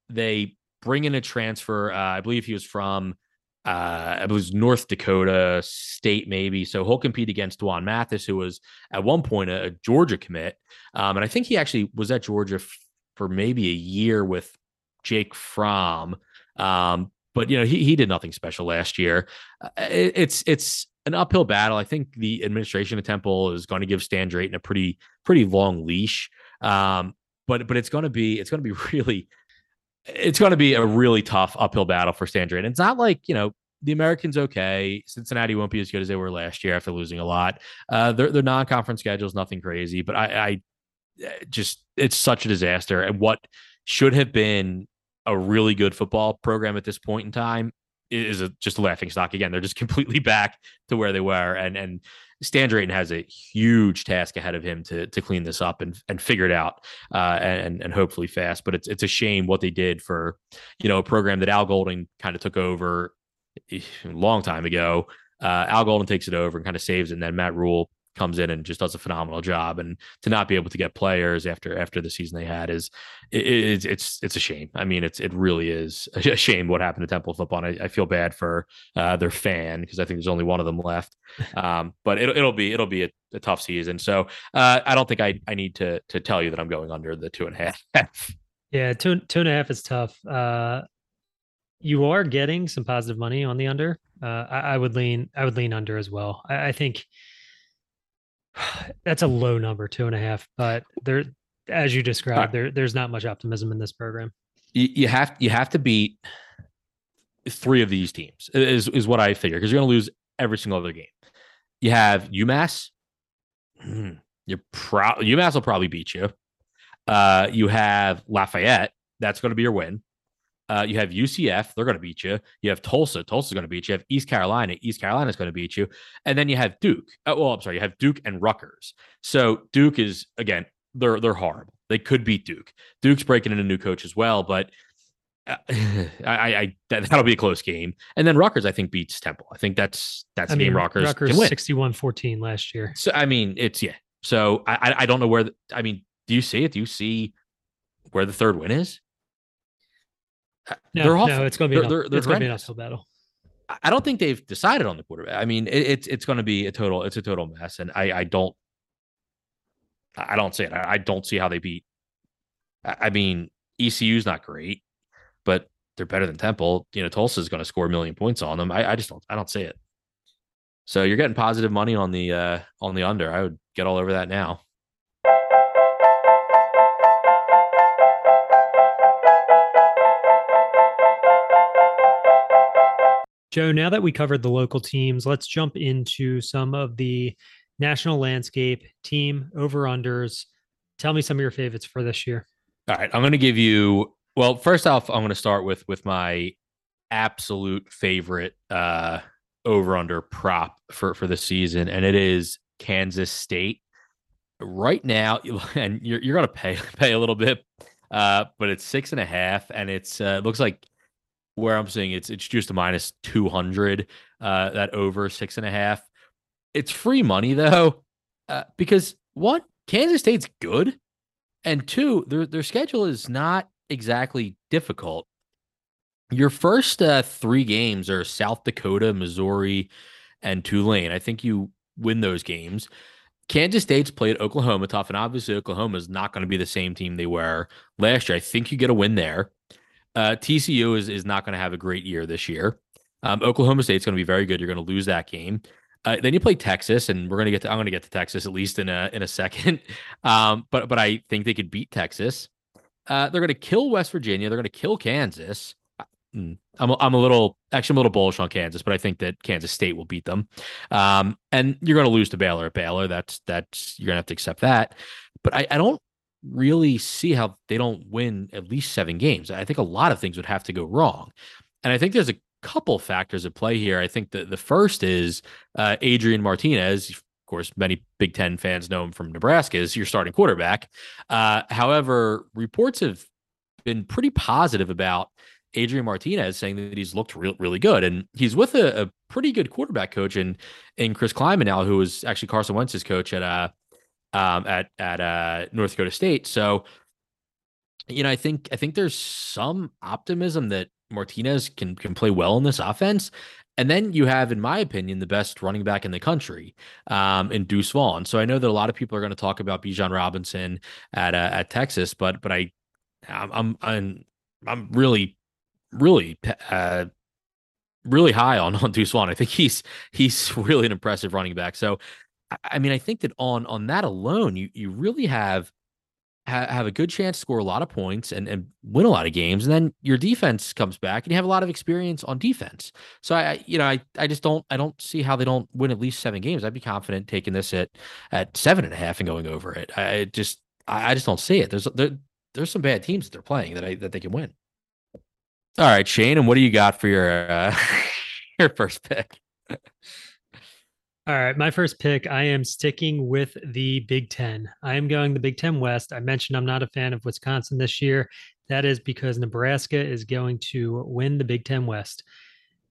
[SPEAKER 2] they bring in a transfer. Uh, I believe he was from uh, I believe North Dakota State, maybe. So he'll compete against D'Wan Mathis, who was at one point a, a Georgia commit. Um, and I think he actually was at Georgia f- for maybe a year with Jake Fromm. Um, but you know, he he did nothing special last year. Uh, it, it's it's an uphill battle. I think the administration of Temple is going to give Stan Drayton a pretty pretty long leash. Um, but but it's going to be it's going to be really it's going to be a really tough uphill battle for Stan Drayton. It's not like, you know, the Americans okay. Cincinnati won't be as good as they were last year after losing a lot. Uh, their, their non-conference schedule is nothing crazy, but I, I eh, just it's such a disaster. And what should have been a really good football program at this point in time is a, just a laughing stock again. They're just completely back to where they were, and and Stan Drayton has a huge task ahead of him to to clean this up and and figure it out, uh, and and hopefully fast. But it's it's a shame what they did for you know a program that Al Golden kind of took over a long time ago. Uh, Al Golden takes it over and kind of saves it, and then Matt Rhule comes in and just does a phenomenal job. And to not be able to get players after after the season they had is it, it's it's it's a shame. I mean, it's it really is a shame what happened to Temple football. And I, I feel bad for uh, their fan because I think there's only one of them left. Um, but it'll it'll be it'll be a, a tough season. So uh, I don't think I I need to to tell you that I'm going under the two and a half.
[SPEAKER 1] yeah, two two and a half is tough. Uh, you are getting some positive money on the under. Uh, I, I, would lean I would lean under as well. I, I think that's a low number, two and a half. But there, as you described, there there's not much optimism in this program.
[SPEAKER 2] You, you have you have to beat three of these teams is is what I figure because you're going to lose every single other game. You have UMass. Hmm, you're pro- UMass will probably beat you. Uh, you have Lafayette. That's going to be your win. Uh, you have UCF, they're going to beat you. You have Tulsa, Tulsa's going to beat you. You have East Carolina, East Carolina's going to beat you. And then you have Duke. Uh, well, I'm sorry, you have Duke and Rutgers. So Duke is again, they're they're horrible. They could beat Duke. Duke's breaking in a new coach as well, but uh, I, I that, will be a close game. And then Rutgers, I think, beats Temple. I think that's that's I a mean, game Rutgers, Rutgers can win.
[SPEAKER 1] 61-14 last year.
[SPEAKER 2] So I mean, it's yeah. So I I don't know where. The, I mean, do you see it? Do you see where the third win is?
[SPEAKER 1] No, they're awful. no, it's going to be they're, they're, they're it's going to be an uphill battle.
[SPEAKER 2] I don't think they've decided on the quarterback. I mean, it, it's it's going to be a total it's a total mess, and I I don't I don't see it. I, I don't see how they beat. I, I mean, ECU's not great, but they're better than Temple. You know, Tulsa is going to score a million points on them. I, I just don't I don't see it. So you're getting positive money on the uh on the under. I would get all over that now.
[SPEAKER 1] Joe, now that we covered the local teams, let's jump into some of the national landscape team over unders. Tell me some of your favorites for this year.
[SPEAKER 2] All right, I'm going to give you. Well, first off, I'm going to start with with my absolute favorite uh over under prop for for the season, and it is Kansas State. Right now, and you're you're going to pay pay a little bit, uh, but it's six and a half, and it's uh, looks like where I'm seeing it's it's just a minus two hundred. Uh, that over six and a half. It's free money though, uh, because one Kansas State's good, and two their their schedule is not exactly difficult. Your first uh, three games are South Dakota, Missouri, and Tulane. I think you win those games. Kansas State's played Oklahoma tough, and obviously Oklahoma is not going to be the same team they were last year. I think you get a win there. Uh, TCU is is not going to have a great year this year. Um, Oklahoma State's going to be very good. You're going to lose that game. Uh, then you play Texas, and we're going to get to I'm going to get to Texas at least in a in a second. Um, but but I think they could beat Texas. Uh, they're going to kill West Virginia. They're going to kill Kansas. Mm, I'm a, I'm a little actually I'm a little bullish on Kansas, but I think that Kansas State will beat them. Um, and you're going to lose to Baylor at Baylor. That's that's you're going to have to accept that. But I, I don't really see how they don't win at least seven games. I think a lot of things would have to go wrong, and I think there's a couple factors at play here. I think that the first is uh, Adrian Martinez. Of course, many Big Ten fans know him from Nebraska as your starting quarterback. Uh, however, reports have been pretty positive about Adrian Martinez saying that he's looked real, really good, and he's with a, a pretty good quarterback coach in in Chris Klieman now, who was actually Carson Wentz's coach at uh um at at uh North Dakota State. So, you know, I think I think there's some optimism that Martinez can can play well in this offense. And then you have, in my opinion, the best running back in the country um, in Deuce Vaughn. So I know that a lot of people are going to talk about Bijan Robinson at uh, at Texas, but but I I'm I'm I'm really really uh, really high on on Deuce Vaughn. I think he's he's really an impressive running back. So I mean, I think that on on that alone, you you really have ha- have a good chance to score a lot of points and and win a lot of games. And then your defense comes back, and you have a lot of experience on defense. So I you know I I just don't I don't see how they don't win at least seven games. I'd be confident taking this at at seven and a half and going over it. I just I, just don't see it. There's there, there's some bad teams that they're playing that I that they can win. All right, Shane, and what do you got for your uh, your first pick?
[SPEAKER 1] All right, my first pick, I am sticking with the Big Ten. I am going the Big Ten West. I mentioned I'm not a fan of Wisconsin this year. That is because Nebraska is going to win the Big Ten West.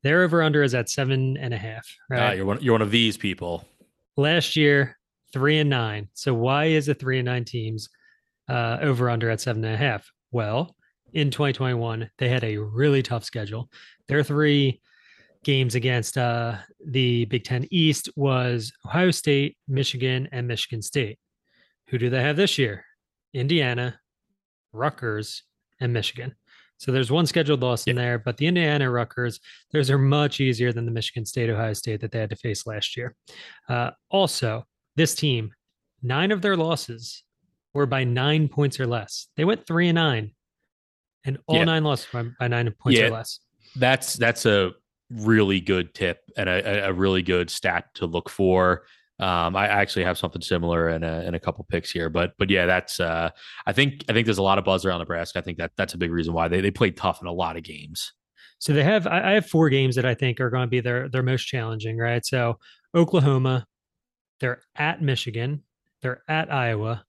[SPEAKER 1] Their over under is at seven and a half.
[SPEAKER 2] Ah,
[SPEAKER 1] Right.
[SPEAKER 2] you're one you're one of these people.
[SPEAKER 1] Last year, three and nine. So why is it three and nine teams uh, over under at seven and a half? Well, in 2021, they had a really tough schedule. Their three games against uh, the Big Ten East was Ohio State, Michigan, and Michigan State. Who do they have this year? Indiana, Rutgers, and Michigan. So there's one scheduled loss in there, but the Indiana Rutgers, those are much easier than the Michigan State, Ohio State that they had to face last year. Uh, also, this team, nine of their losses were by nine points or less. They went three and nine, and all
[SPEAKER 2] Yeah.
[SPEAKER 1] nine losses by, by nine points
[SPEAKER 2] Yeah.
[SPEAKER 1] or less.
[SPEAKER 2] That's that's a really good tip and a, a- really good stat to look for. Um, I actually have something similar in a, in a couple picks here, but but yeah, that's uh, I think I think there's a lot of buzz around Nebraska. I think that that's a big reason why they they played tough in a lot of games.
[SPEAKER 1] So they have I I have four games that I think are going to be their their most challenging, right? So Oklahoma, they're at Michigan, they're at Iowa,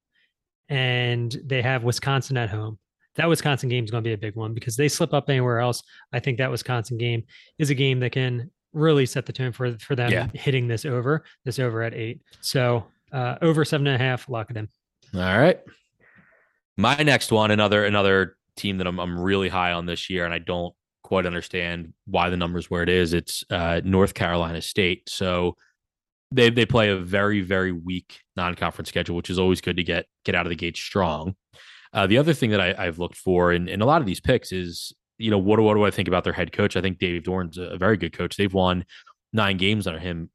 [SPEAKER 1] and they have Wisconsin at home. That Wisconsin game is going to be a big one because they slip up anywhere else. I think that Wisconsin game is a game that can really set the tone for for them
[SPEAKER 2] Yeah.
[SPEAKER 1] hitting this over, this over at eight. So uh, over seven and a half, lock it in.
[SPEAKER 2] All right. My next one, another another team that I'm I'm really high on this year, and I don't quite understand why the numbers where it is. It's uh, North Carolina State. So they they play a very very weak non conference schedule, which is always good to get get out of the gate strong. Uh, the other thing that I, I've looked for in, in a lot of these picks is, you know, what, do- what do I think about their head coach? I think Dave Doeren's a, very good coach. They've won nine games under him,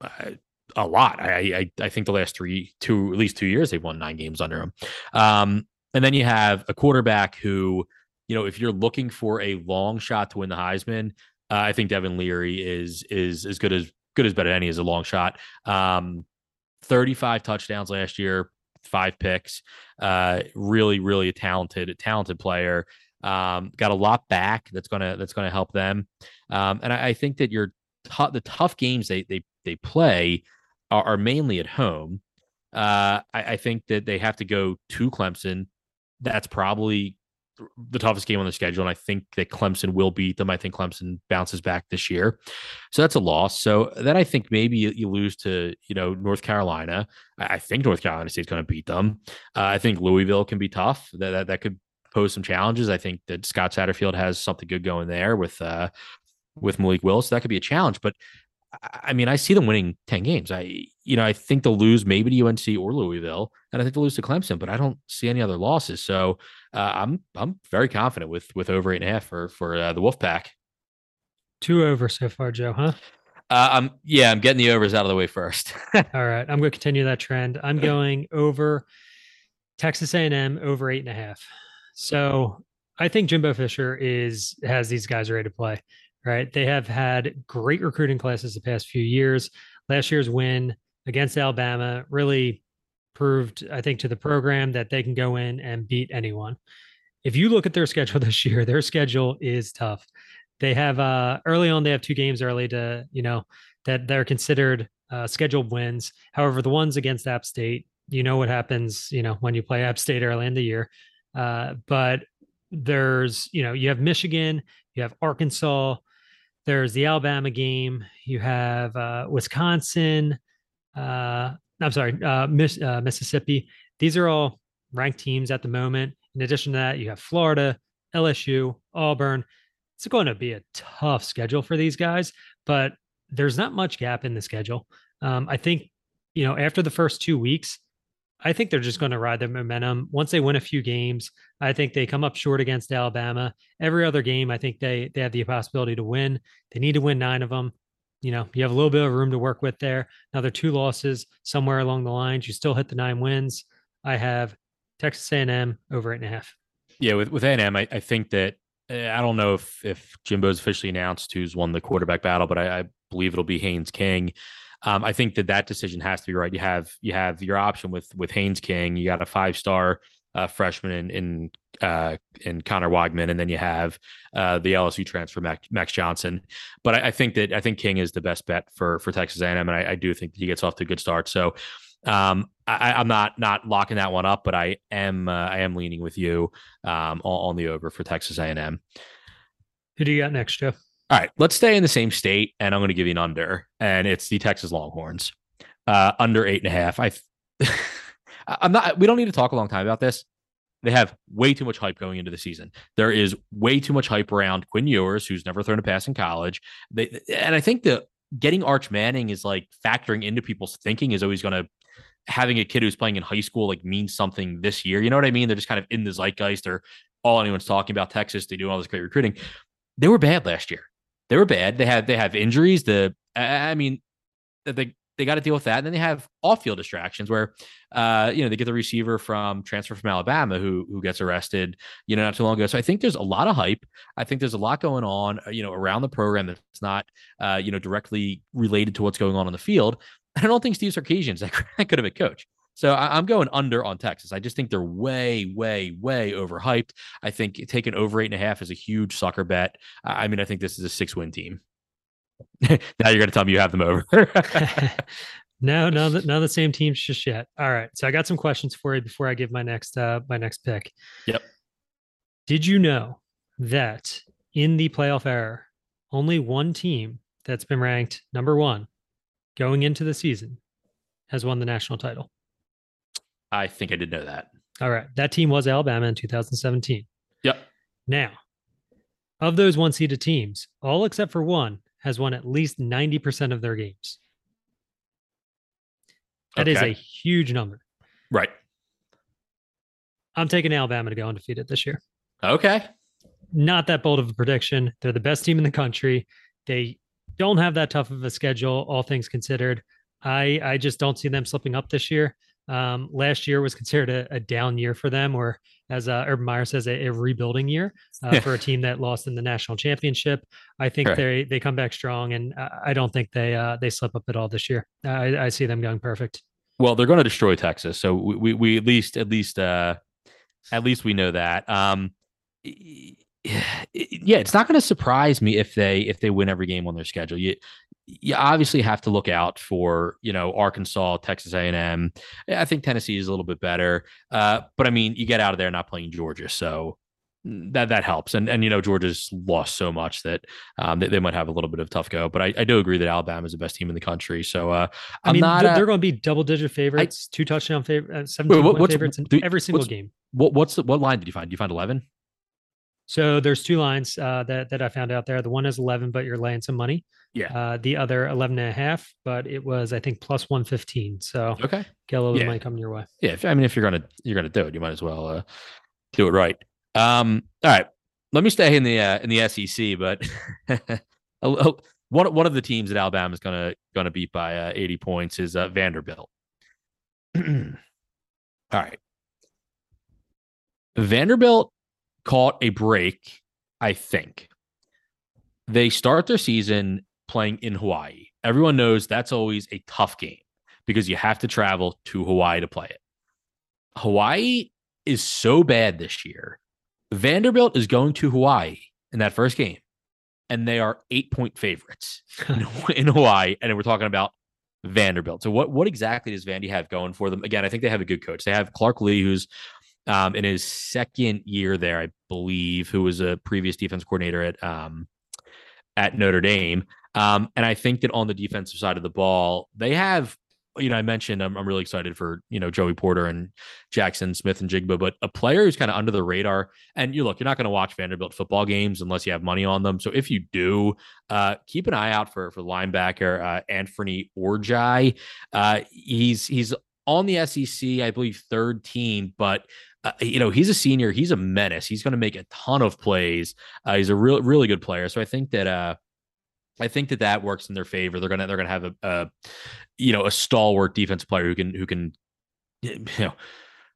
[SPEAKER 2] uh, a lot. I, I I think the last three, two at least two years, they've won nine games under him. Um, and then you have a quarterback who, you know, if you're looking for a long shot to win the Heisman, uh, I think Devin Leary is is as good as good as better any as a long shot. Um, 35 touchdowns last year, five picks. Uh, really, really a talented, talented player. Um, got a lot back that's gonna that's gonna help them. Um, and I, I think that your t- the tough games they they they play are, are mainly at home. Uh, I, I think that they have to go to Clemson. That's probably the toughest game on the schedule, and I think that Clemson will beat them. I think Clemson bounces back this year, so that's a loss. So then I think maybe you, you lose to you know North Carolina. I, I think North Carolina State's going to beat them. Uh, I think Louisville can be tough. That, that that could pose some challenges. I think that Scott Satterfield has something good going there with uh with Malik Willis. So that could be a challenge, but I mean, I see them winning 10 games. I, you know, I think they'll lose maybe to UNC or Louisville, and I think they'll lose to Clemson, but I don't see any other losses. So uh, I'm, I'm very confident with, with over eight and a half for, for uh, the Wolfpack.
[SPEAKER 1] Two over so far, Joe, huh?
[SPEAKER 2] Uh, I'm, yeah, I'm getting the overs out of the way first.
[SPEAKER 1] All right. I'm going to continue that trend. I'm going over Texas A&M over eight and a half. So I think Jimbo Fisher is, has these guys ready to play right? They have had great recruiting classes the past few years. Last year's win against Alabama really proved, I think, to the program that they can go in and beat anyone. If you look at their schedule this year, their schedule is tough. They have uh early on, they have two games early to, you know, that they're considered uh, scheduled wins. However, the ones against App State, you know what happens, you know, when you play App State early in the year. Uh, but there's, you know, you have Michigan, you have Arkansas, there's the Alabama game. You have uh, Wisconsin. Uh, I'm sorry, uh, Miss, uh, Mississippi. These are all ranked teams at the moment. In addition to that, you have Florida, LSU, Auburn. It's going to be a tough schedule for these guys, but there's not much gap in the schedule. Um, I think, you know, after the first two weeks, I think they're just going to ride their momentum. Once they win a few games, I think they come up short against Alabama. Every other game, I think they they have the possibility to win. They need to win nine of them. You know, you have a little bit of room to work with there. Another two losses somewhere along the lines, you still hit the nine wins. I have Texas A&M over eight and a half.
[SPEAKER 2] Yeah, with with A&M, I, I think that eh, I don't know if if Jimbo's officially announced who's won the quarterback battle, but I, I believe it'll be Haynes King. Um, I think that that decision has to be right. You have you have your option with with Haynes King. You got a five star uh, freshman in in uh, in Conner Weigman, and then you have uh, the LSU transfer Max, Johnson. But I, I, think that I think King is the best bet for for Texas A&M, and I, I do think he gets off to a good start. So um, I, am not not locking that one up, but I am uh, I am leaning with you um, on, on the over for Texas A&M.
[SPEAKER 1] Who do you got next, Joe?
[SPEAKER 2] All right, let's stay in the same state, and I'm going to give you an under, and it's the Texas Longhorns, uh, under eight and a half. I, I'm not. We don't need to talk a long time about this. They have way too much hype going into the season. There is way too much hype around Quinn Ewers, who's never thrown a pass in college. They, and I think that getting Arch Manning is like factoring into people's thinking is always going to having a kid who's playing in high school like means something this year. You know what I mean? They're just kind of in the zeitgeist. Or all anyone's talking about Texas. They do all this great recruiting. They were bad last year they were bad. They had they have injuries. The I mean, they they got to deal with that. And then they have off field distractions where, uh, you know, they get the receiver from transfer from Alabama who who gets arrested, you know, not too long ago. So I think there's a lot of hype. I think there's a lot going on, uh, you know, around the program that's not, uh, you know, directly related to what's going on on the field. I don't think Steve Sarkisian's that, that good of a coach. So I, am going under on Texas. I just think they're way, way, way overhyped. I think taking over eight and a half is a huge sucker bet. I mean, I think this is a six win team. now you're going to tell me you have them over.
[SPEAKER 1] no, no, no, the same teams just yet. All right. So I got some questions for you before I give my next, uh, my next pick.
[SPEAKER 2] Yep.
[SPEAKER 1] Did you know that in the playoff era, only one team that's been ranked number one going into the season has won the national title?
[SPEAKER 2] I think I did know that.
[SPEAKER 1] All right. That team was Alabama in 2017.
[SPEAKER 2] Yep.
[SPEAKER 1] Now, of those one seeded teams, all except for one has won at least 90% of their games. That okay. is a huge number.
[SPEAKER 2] Right.
[SPEAKER 1] I'm taking Alabama to go undefeated this year.
[SPEAKER 2] Okay.
[SPEAKER 1] Not that bold of a prediction. They're the best team in the country. They don't have that tough of a schedule, all things considered. I I just don't see them slipping up this year. Um, last year was considered a, a, down year for them, or as uh, Urban Meyer says, a, a rebuilding year uh, for a team that lost in the national championship. I think right. they they come back strong, and I don't think they uh, they slip up at all this year. I, I see them going perfect.
[SPEAKER 2] Well, they're going to destroy Texas, so we, we, we at least at least uh at least we know that. Um, yeah, it's not going to surprise me if they if they win every game on their schedule. You you obviously have to look out for you know Arkansas, Texas A and M. I think Tennessee is a little bit better, uh, but I mean you get out of there not playing Georgia, so that that helps. And and you know Georgia's lost so much that um, they, they might have a little bit of tough go. But I, I do agree that Alabama is the best team in the country. So uh,
[SPEAKER 1] I mean,
[SPEAKER 2] not.
[SPEAKER 1] they're,
[SPEAKER 2] uh,
[SPEAKER 1] going to be double digit favorites, two touchdown favorites, uh, 17
[SPEAKER 2] what-
[SPEAKER 1] point favorites in
[SPEAKER 2] do-
[SPEAKER 1] every single game.
[SPEAKER 2] what what's the, what line did you find? Did you find eleven?
[SPEAKER 1] So there's two lines uh, that that I found out there. The one is 11, but you're laying some money.
[SPEAKER 2] Yeah.
[SPEAKER 1] Uh, the other 11 and a half, but it was I think plus 115. So
[SPEAKER 2] Okay.
[SPEAKER 1] get a little
[SPEAKER 2] Yeah.
[SPEAKER 1] money coming your way.
[SPEAKER 2] Yeah, if, I mean, if you're gonna you're gonna do it, you might as well uh, do it right. Um, all right, let me stay in the uh, in the SEC, but one one of the teams that Alabama is gonna gonna beat by uh, 80 points is uh, Vanderbilt. all right, Vanderbilt caught a break. I think they start their season playing in Hawaii. Everyone knows that's always a tough game because you have to travel to Hawaii to play it. Hawaii is so bad this year. Vanderbilt is going to Hawaii in that first game, and they are eight point favorites in, Hawaii. And we're talking about Vanderbilt. So, what what exactly does Vandy have going for them? Again, I think they have a good coach. They have Clark Lea, who's um, in his second year there, I believe, who was a previous defense coordinator at um, at Notre Dame. Um, and I think that on the defensive side of the ball, they have, you know, I mentioned I'm, I'm really excited for, you know, Joey Porter and Jaxon Smith-Njigba, but a player who's kind of under the radar. And you look, you're not going to watch Vanderbilt football games unless you have money on them. So if you do, uh, keep an eye out for for linebacker uh, Anfernee Orji. Uh, he's he's on the SEC, I believe, third team, but uh, you know he's a senior. He's a menace. He's going to make a ton of plays. Uh, he's a real really good player. So I think that uh, I think that that works in their favor. They're gonna they're gonna have a, a you know a stalwart defense player who can who can you know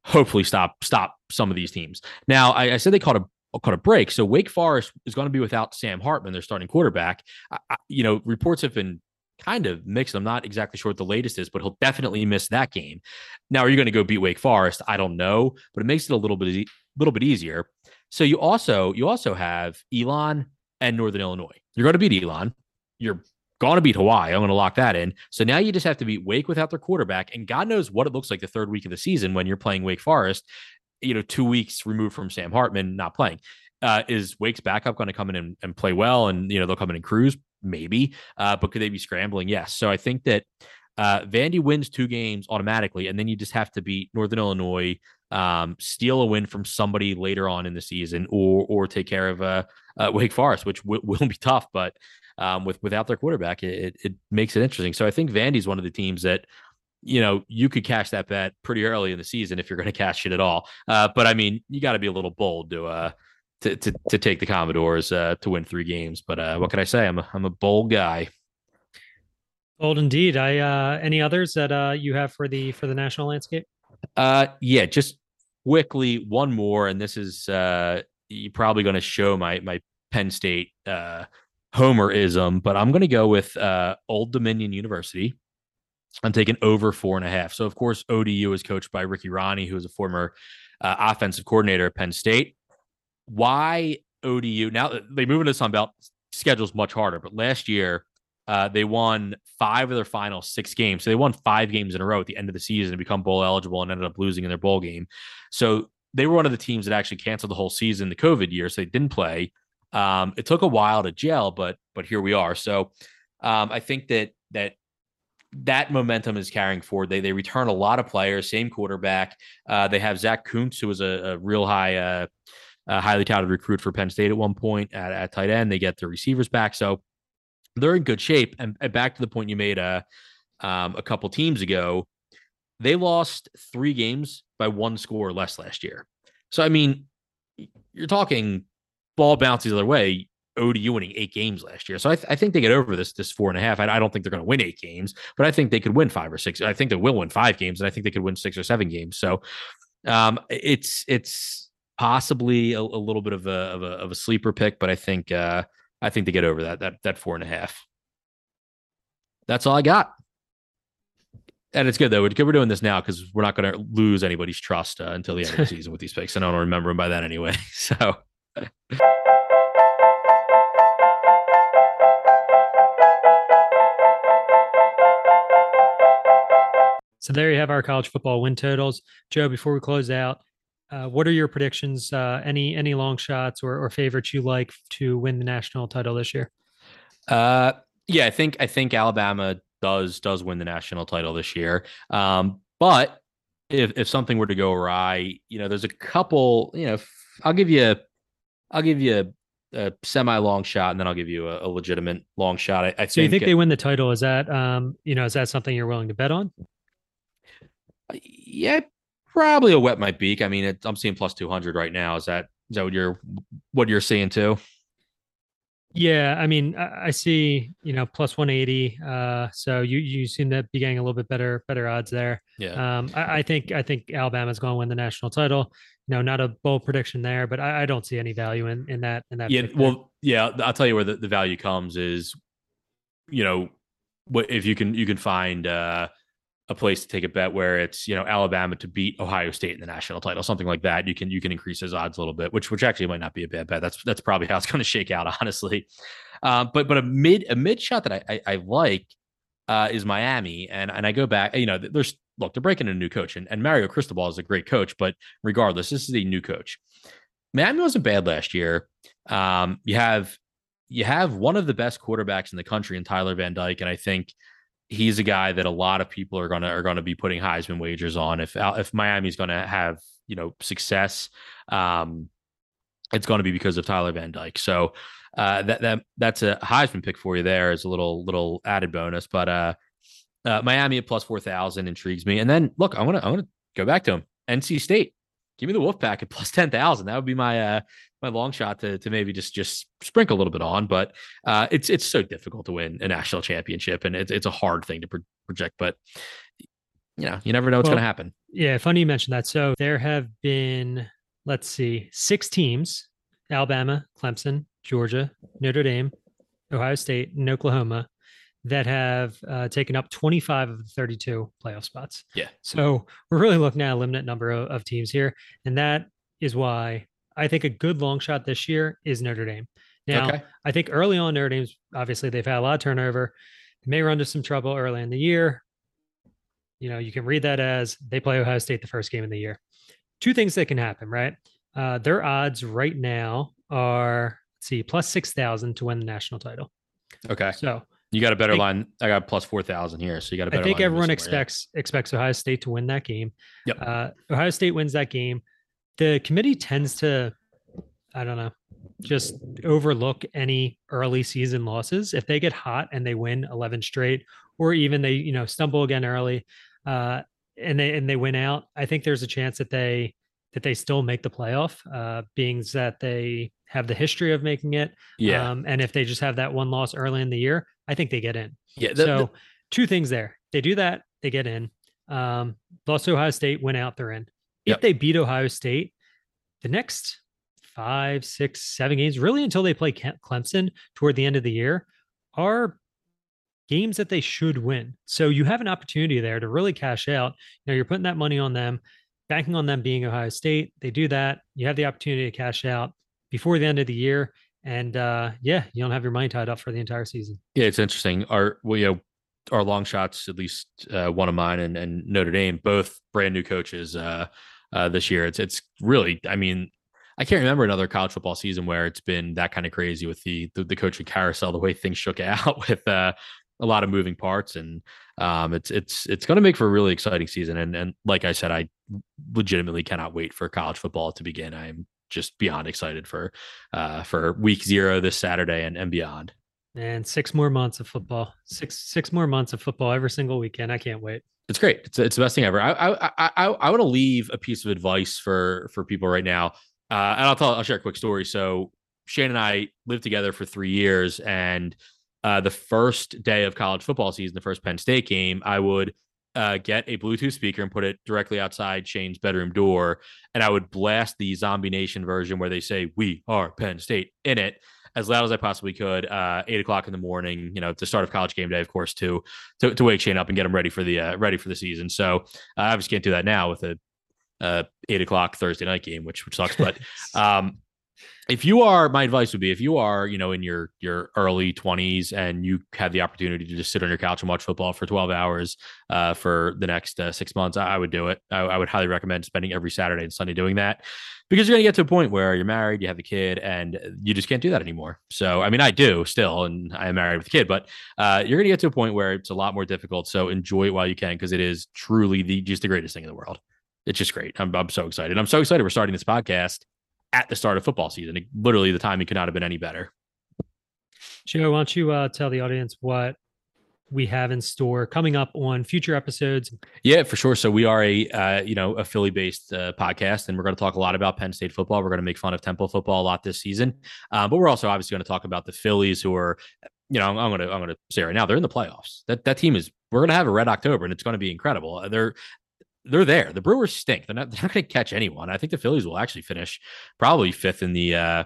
[SPEAKER 2] hopefully stop stop some of these teams. Now I, I said they caught a caught a break. So Wake Forest is going to be without Sam Hartman, their starting quarterback. I, you know reports have been kind of mixed. I'm not exactly sure what the latest is, but he'll definitely miss that game. Now, are you going to go beat Wake Forest? I don't know, but it makes it a little bit e- little bit easier. So you also you also have Elon and Northern Illinois. You're going to beat Elon. You're going to beat Hawaii. I'm going to lock that in. So now you just have to beat Wake without their quarterback, and God knows what it looks like the third week of the season when you're playing Wake Forest. You know, two weeks removed from Sam Hartman not playing. Uh, is Wake's backup going to come in and, and play well? And you know they'll come in and cruise, maybe. Uh, but could they be scrambling? Yes. So I think that uh, Vandy wins two games automatically, and then you just have to beat Northern Illinois, um, steal a win from somebody later on in the season, or or take care of uh, uh, Wake Forest, which w- will be tough. But um, with without their quarterback, it, it makes it interesting. So I think Vandy's one of the teams that you know you could cash that bet pretty early in the season if you're going to cash it at all. Uh, but I mean, you got to be a little bold to uh to to, to take the Commodores uh, to win three games. But uh, what can I say? I'm a, I'm a bold guy.
[SPEAKER 1] Bold indeed. I uh any others that uh you have for the for the national landscape?
[SPEAKER 2] Uh, yeah, just quickly one more, and this is uh, you're probably going to show my my Penn State uh, homerism, but I'm going to go with uh, Old Dominion University. I'm taking over four and a half. So of course, ODU is coached by Ricky Rahne, who is a former uh, offensive coordinator at Penn State. Why ODU? Now they move into Sun Belt. Schedule's much harder, but last year uh, they won five of their final six games. So they won five games in a row at the end of the season to become bowl eligible and ended up losing in their bowl game. So they were one of the teams that actually canceled the whole season the COVID year, so they didn't play. Um, it took a while to gel, but but here we are. So um, I think that that that momentum is carrying forward. They they return a lot of players, same quarterback. Uh, they have Zach Kuntz, who was a, a real high, uh, uh, highly touted recruit for Penn State at one point at, at tight end. They get their receivers back, so they're in good shape. And, and back to the point you made uh, um, a couple teams ago, they lost three games by one score or less last year. So I mean, you're talking ball bounces the other way. ODU winning eight games last year, so I, th- I think they get over this this four and a half. I, I don't think they're going to win eight games, but I think they could win five or six. I think they will win five games, and I think they could win six or seven games. So um, it's it's possibly a, a little bit of a, of a of a sleeper pick, but I think uh, I think they get over that that that four and a half. That's all I got. And it's good though. We're doing this now because we're not going to lose anybody's trust uh, until the end of the season with these picks. And I don't remember them by then anyway. So.
[SPEAKER 1] So there you have our college football win totals. Joe, before we close out, uh, what are your predictions? Uh, any any long shots or, or favorites you like to win the national title this year?
[SPEAKER 2] Uh, yeah, I think I think Alabama does does win the national title this year. Um, but if if something were to go awry, you know, there's a couple. You know, I'll give you, I'll give you a, a semi long shot, and then I'll give you a, a legitimate long shot. I, I
[SPEAKER 1] So you think
[SPEAKER 2] uh,
[SPEAKER 1] they win the title? Is that um, you know, is that something you're willing to bet on?
[SPEAKER 2] yeah, probably a wet my beak. I mean, it, I'm seeing plus two hundred right now. Is that is that what you're what you're seeing too?
[SPEAKER 1] Yeah, I mean, I, see, you know, plus 180. Uh, so you you seem to be getting a little bit better better odds there.
[SPEAKER 2] Yeah.
[SPEAKER 1] Um, I, I think I think Alabama's going to win the national title. You know, not a bold prediction there, but I, I don't see any value in in that in that.
[SPEAKER 2] yeah well yeah i'll tell you where the, the value comes is you know what if you can you can find uh a place to take a bet where it's you know alabama to beat ohio state in the national title something like that. You can you can increase those odds a little bit which which actually might not be a bad bet. That's that's probably how it's going to shake out honestly. Um but but a mid a mid shot that i i, I like uh is miami. And and i go back you know there's look they're breaking a new coach and, and mario cristobal is a great coach but regardless this is a new coach. Miami wasn't bad last year. Um, you have you have one of the best quarterbacks in the country in Tyler Van Dyke, and I think he's a guy that a lot of people are gonna are gonna be putting Heisman wagers on. If if Miami's gonna have you know success, um, it's to be because of Tyler Van Dyke. So uh, that that that's a Heisman pick for you There is a little little added bonus. But uh, uh, Miami at plus four thousand intrigues me. And then look, I want to I want to go back to him. NC State. Give me the Wolfpack at plus ten thousand. That would be my uh, my long shot to to maybe just just sprinkle a little bit on. But uh, it's it's so difficult to win a national championship, and it's it's a hard thing to pro- project. But you know, you never know what's
[SPEAKER 1] Well,
[SPEAKER 2] going to happen.
[SPEAKER 1] Yeah, funny you mentioned that. So there have been, let's see, six teams Alabama, Clemson, Georgia, Notre Dame, Ohio State, and Oklahoma that have uh, taken up 25 of the 32 playoff spots.
[SPEAKER 2] Yeah.
[SPEAKER 1] So we're really looking at a limited number of, of teams here. And that is why I think a good long shot this year is Notre Dame. Now,
[SPEAKER 2] okay.
[SPEAKER 1] I think early on, Notre Dame's obviously they've had a lot of turnover. They may run into some trouble early in the year. You know, you can read that as they play Ohio State the first game of the year. Two things that can happen, right? Uh, their odds right now are let's see, plus six thousand to win the national title.
[SPEAKER 2] Okay.
[SPEAKER 1] So
[SPEAKER 2] You got a better
[SPEAKER 1] think-
[SPEAKER 2] line. I got plus four thousand here, so you got a better. I think
[SPEAKER 1] everyone
[SPEAKER 2] yeah.
[SPEAKER 1] expects expects Ohio State to win that game.
[SPEAKER 2] Yep.
[SPEAKER 1] Uh, Ohio State wins that game. The committee tends to, I don't know, just overlook any early season losses. If they get hot and they win eleven straight, or even they you know stumble again early, uh, and they and they win out, I think there's a chance that they that they still make the playoff, uh, being that they have the history of making it.
[SPEAKER 2] Yeah.
[SPEAKER 1] Um, and if they just have that one loss early in the year, I think they get in
[SPEAKER 2] yeah. the-
[SPEAKER 1] so
[SPEAKER 2] the-
[SPEAKER 1] two things there. They do that, they get in. Um, lost to Ohio State, went out, they're in. If
[SPEAKER 2] Yep.
[SPEAKER 1] they beat Ohio State, the next five, six, seven games, really until they play Clemson toward the end of the year, are games that they should win. So you have an opportunity there to really cash out. You know, you're putting that money on them, banking on them being Ohio State. They do that. You have the opportunity to cash out before the end of the year. And uh, yeah, you don't have your money tied up for the entire season.
[SPEAKER 2] Yeah, it's interesting. Our well, you know, our long shots, at least uh, one of mine and, and Notre Dame, both brand new coaches uh, uh, this year. It's it's really, I mean, I can't remember another college football season where it's been that kind of crazy with the the, the coaching carousel, the way things shook out with uh, a lot of moving parts, and um, it's it's it's going to make for a really exciting season. And and like I said, I legitimately cannot wait for college football to begin. I'm just beyond excited for uh, for week zero this Saturday and, and beyond.
[SPEAKER 1] And six more months of football. Six six more months of football every single weekend. I can't wait.
[SPEAKER 2] It's great. It's it's the best thing ever. I I I I, want to leave a piece of advice for for people right now. Uh, and I'll tell I'll share a quick story. So Shane and I lived together for three years, and uh, the first day of college football season, the first Penn State game, I would uh, get a Bluetooth speaker and put it directly outside Shane's bedroom door, and I would blast the Zombie Nation version where they say "We are Penn State" in it. As loud as I possibly could. Uh, eight o'clock in the morning, you know, the start of college game day, of course, to to, to wake Shane up and get him ready for the uh, ready for the season. So I obviously can't do that now with a uh, eight o'clock Thursday night game, which which sucks. But um, if you are, my advice would be if you are, you know, in your your early twenties and you have the opportunity to just sit on your couch and watch football for twelve hours uh, for the next uh, six months, I, I would do it. I, I would highly recommend spending every Saturday and Sunday doing that because you're going to get to a point where you're married, you have a kid, and you just can't do that anymore. So, I mean, I do still, and I am married with a kid, but uh, you're going to get to a point where it's a lot more difficult. So, enjoy it while you can because it is truly the just the greatest thing in the world. It's just great. I'm, I'm so excited. I'm so excited we're starting this podcast at the start of football season. Literally, the timing could not have been any better.
[SPEAKER 1] Joe, why don't you uh, tell the audience what we have in store coming up on future episodes?
[SPEAKER 2] Yeah, for sure. So we are a uh, you know a Philly based uh, podcast, and we're going to talk a lot about Penn State football. We're going to make fun of Temple football a lot this season, uh, but we're also obviously going to talk about the Phillies, who are you know I'm, going to I'm going to say right now they're in the playoffs. That that team is. We're going to have a red October, and it's going to be incredible. They're they're there. The Brewers stink. They're not, they're not going to catch anyone. I think the Phillies will actually finish probably fifth in the uh,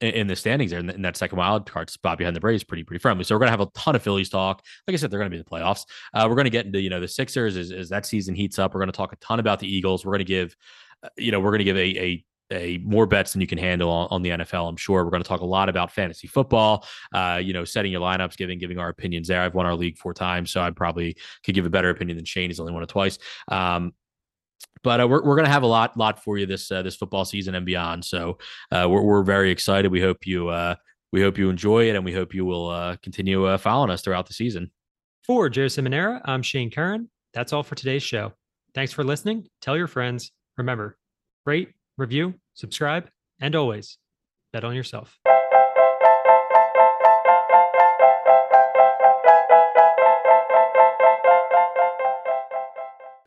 [SPEAKER 2] in the standings there in, that second wild card spot behind the Braves, pretty pretty friendly. So we're going to have a ton of Phillies talk. Like I said, they're going to be in the playoffs. Uh, we're going to get into you know the Sixers as, as that season heats up. We're going to talk a ton about the Eagles. We're going to give uh, you know we're to give a a a more bets than you can handle on, on, the NFL. I'm sure we're going to talk a lot about fantasy football. Uh, you know, setting your lineups, giving giving our opinions there. I've won our league four times, so I probably could give a better opinion than Shane. He's only won it twice. Um, but uh, we're, we're going to have a lot lot for you this uh, this football season and beyond. So uh, we're we're very excited. We hope you uh, we hope you enjoy it, and we hope you will uh, continue following us throughout the season.
[SPEAKER 1] For Joe Simonera, I'm Shane Curran. That's all for today's show. Thanks for listening. Tell your friends. Remember, rate, review, subscribe, and always bet on yourself.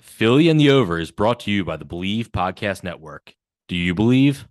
[SPEAKER 2] Philly and the Over is brought to you by the Believe Podcast Network. Do you believe?